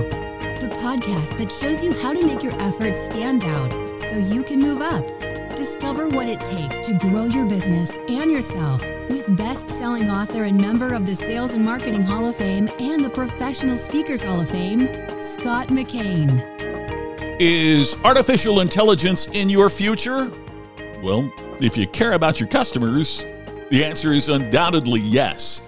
The podcast that shows you how to make your efforts stand out so you can move up. Discover what it takes to grow your business and yourself with best selling author and member of the Sales and Marketing Hall of Fame and the Professional Speakers Hall of Fame, Scott McKain. Is artificial intelligence in your future? Well, if you care about your customers, the answer is undoubtedly yes.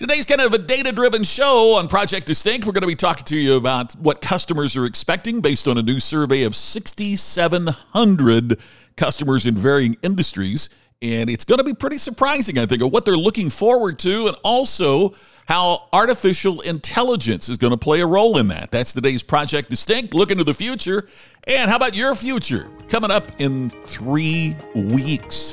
Today's kind of a data driven show on Project Distinct. We're going to be talking to you about what customers are expecting based on a new survey of 6,700 customers in varying industries. And it's going to be pretty surprising, I think, of what they're looking forward to and also how artificial intelligence is going to play a role in that. That's today's Project Distinct. Look into the future. And how about your future? Coming up in three weeks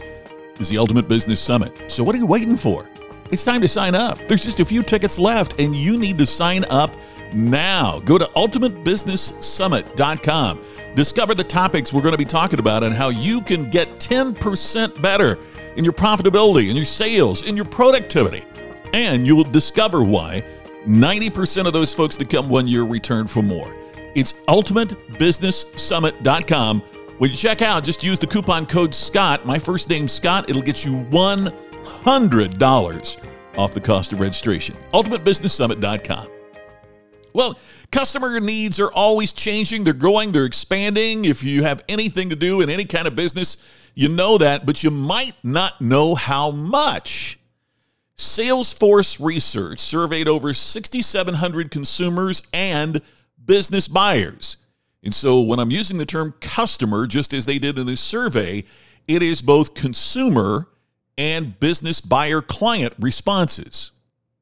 is the Ultimate Business Summit. So, what are you waiting for? It's time to sign up. There's just a few tickets left, and you need to sign up now. Go to ultimatebusinesssummit.com. Discover the topics we're going to be talking about and how you can get 10% better in your profitability, in your sales, in your productivity. And you will discover why 90% of those folks that come one year return for more. It's ultimatebusinesssummit.com. When you check out, just use the coupon code SCOTT, my first name Scott. It'll get you one $100 off the cost of registration. UltimateBusinessSummit.com. Well, customer needs are always changing. They're growing, they're expanding. If you have anything to do in any kind of business, you know that, but you might not know how much. Salesforce Research surveyed over 6,700 consumers and business buyers. And so when I'm using the term customer, just as they did in this survey, it is both consumer and business buyer client responses.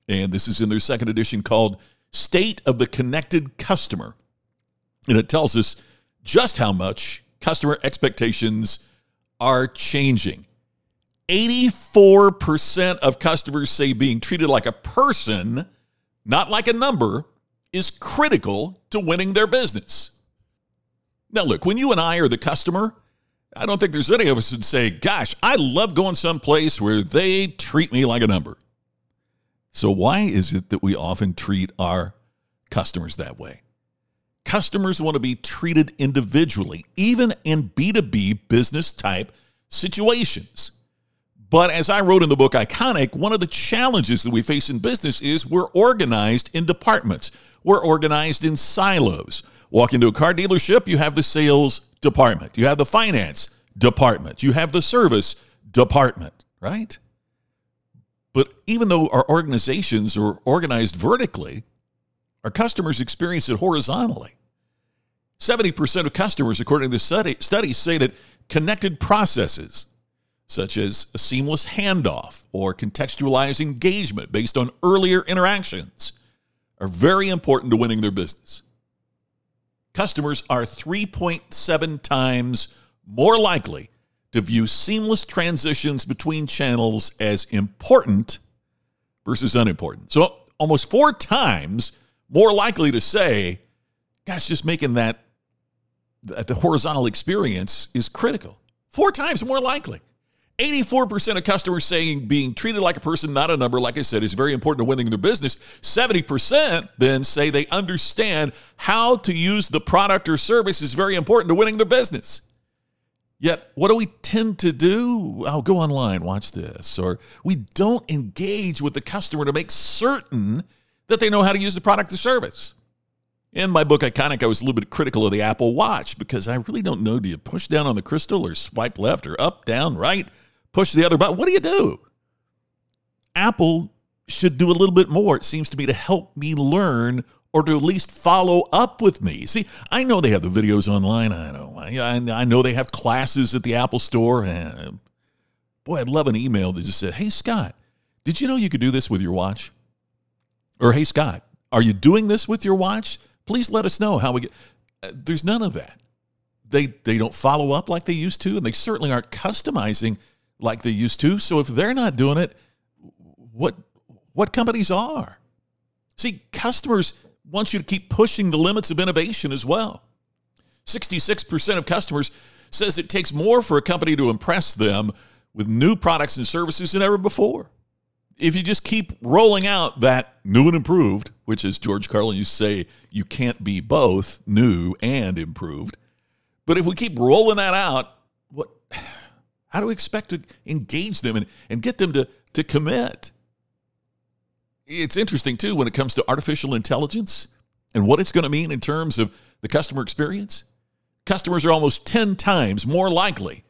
And this is in their second edition called State of the Connected Customer. And it tells us just how much customer expectations are changing. 84% of customers say being treated like a person, not like a number, is critical to winning their business. Now, look, when you and I are the customer, I don't think there's any of us who'd say, gosh, I love going someplace where they treat me like a number. So, why is it that we often treat our customers that way? Customers want to be treated individually, even in B2B business type situations. But as I wrote in the book Iconic, one of the challenges that we face in business is we're organized in departments, we're organized in silos. Walk into a car dealership, you have the sales department, you have the finance department, you have the service department, right? But even though our organizations are organized vertically, our customers experience it horizontally. 70% of customers, according to the study, studies, say that connected processes, such as a seamless handoff or contextualized engagement based on earlier interactions, are very important to winning their business customers are 3.7 times more likely to view seamless transitions between channels as important versus unimportant. So almost four times more likely to say, gosh, just making that, that the horizontal experience is critical. Four times more likely. 84% of customers saying being treated like a person, not a number, like I said, is very important to winning their business. 70% then say they understand how to use the product or service is very important to winning their business. Yet, what do we tend to do? I'll go online, watch this. Or we don't engage with the customer to make certain that they know how to use the product or service. In my book, Iconic, I was a little bit critical of the Apple Watch because I really don't know do you push down on the crystal or swipe left or up, down, right? Push the other button. What do you do? Apple should do a little bit more, it seems to me, to help me learn or to at least follow up with me. See, I know they have the videos online. I know. I, I know they have classes at the Apple Store. And boy, I'd love an email that just said, "Hey Scott, did you know you could do this with your watch?" Or "Hey Scott, are you doing this with your watch? Please let us know how we get." Uh, there's none of that. They they don't follow up like they used to, and they certainly aren't customizing like they used to. So if they're not doing it, what what companies are? See, customers want you to keep pushing the limits of innovation as well. 66% of customers says it takes more for a company to impress them with new products and services than ever before. If you just keep rolling out that new and improved, which is George Carlin, you say you can't be both new and improved. But if we keep rolling that out, what how do we expect to engage them and, and get them to, to commit? It's interesting too when it comes to artificial intelligence and what it's going to mean in terms of the customer experience. Customers are almost 10 times more likely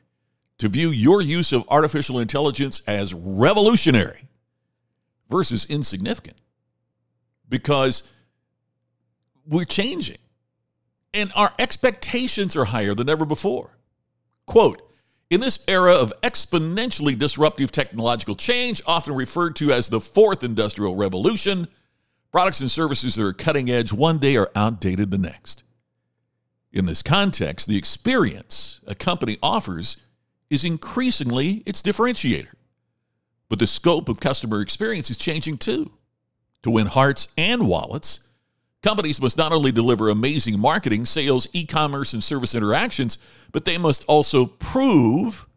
to view your use of artificial intelligence as revolutionary versus insignificant because we're changing and our expectations are higher than ever before. Quote, in this era of exponentially disruptive technological change, often referred to as the fourth industrial revolution, products and services that are cutting edge one day are outdated the next. In this context, the experience a company offers is increasingly its differentiator. But the scope of customer experience is changing too. To win hearts and wallets, companies must not only deliver amazing marketing, sales, e commerce, and service interactions, but they must also prove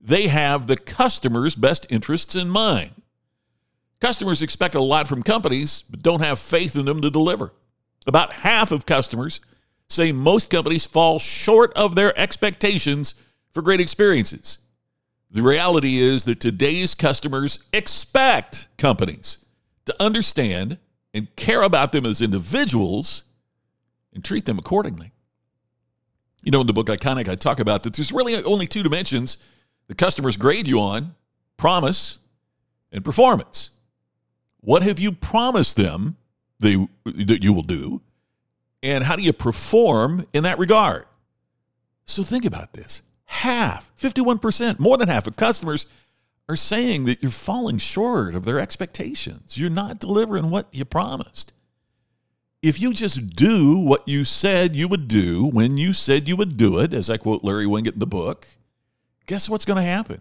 they have the customer's best interests in mind. Customers expect a lot from companies, but don't have faith in them to deliver. About half of customers say most companies fall short of their expectations for great experiences. The reality is that today's customers expect companies to understand and care about them as individuals and treat them accordingly. You know, in the book Iconic, I talk about that there's really only two dimensions the customers grade you on promise and performance. What have you promised them they, that you will do? And how do you perform in that regard? So think about this. Half, 51%, more than half of customers are saying that you're falling short of their expectations. You're not delivering what you promised. If you just do what you said you would do when you said you would do it, as I quote Larry Winget in the book, guess what's going to happen?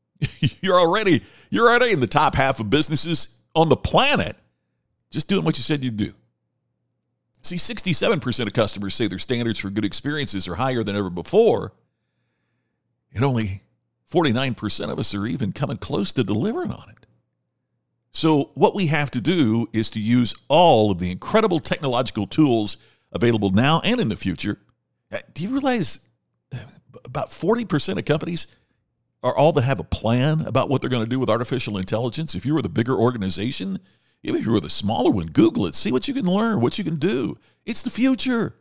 you're already you're already in the top half of businesses on the planet just doing what you said you'd do. See, 67% of customers say their standards for good experiences are higher than ever before, and only 49% of us are even coming close to delivering on it. So, what we have to do is to use all of the incredible technological tools available now and in the future. Uh, do you realize uh, about 40% of companies are all that have a plan about what they're going to do with artificial intelligence? If you were the bigger organization, even if you were the smaller one, Google it, see what you can learn, what you can do. It's the future.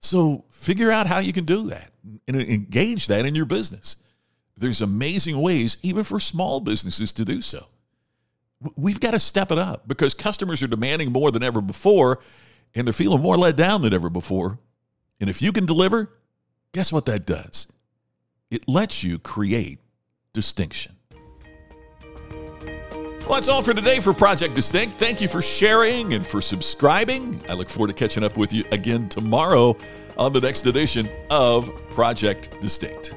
So figure out how you can do that and engage that in your business. There's amazing ways, even for small businesses, to do so. We've got to step it up because customers are demanding more than ever before and they're feeling more let down than ever before. And if you can deliver, guess what that does? It lets you create distinction. Well, that's all for today for Project Distinct. Thank you for sharing and for subscribing. I look forward to catching up with you again tomorrow on the next edition of Project Distinct.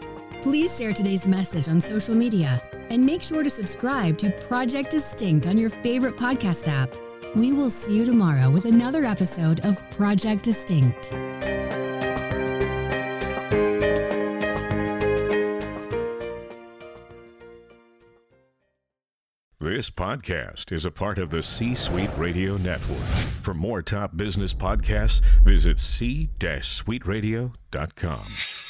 Please share today's message on social media and make sure to subscribe to Project Distinct on your favorite podcast app. We will see you tomorrow with another episode of Project Distinct. This podcast is a part of the C Suite Radio Network. For more top business podcasts, visit c-suiteradio.com.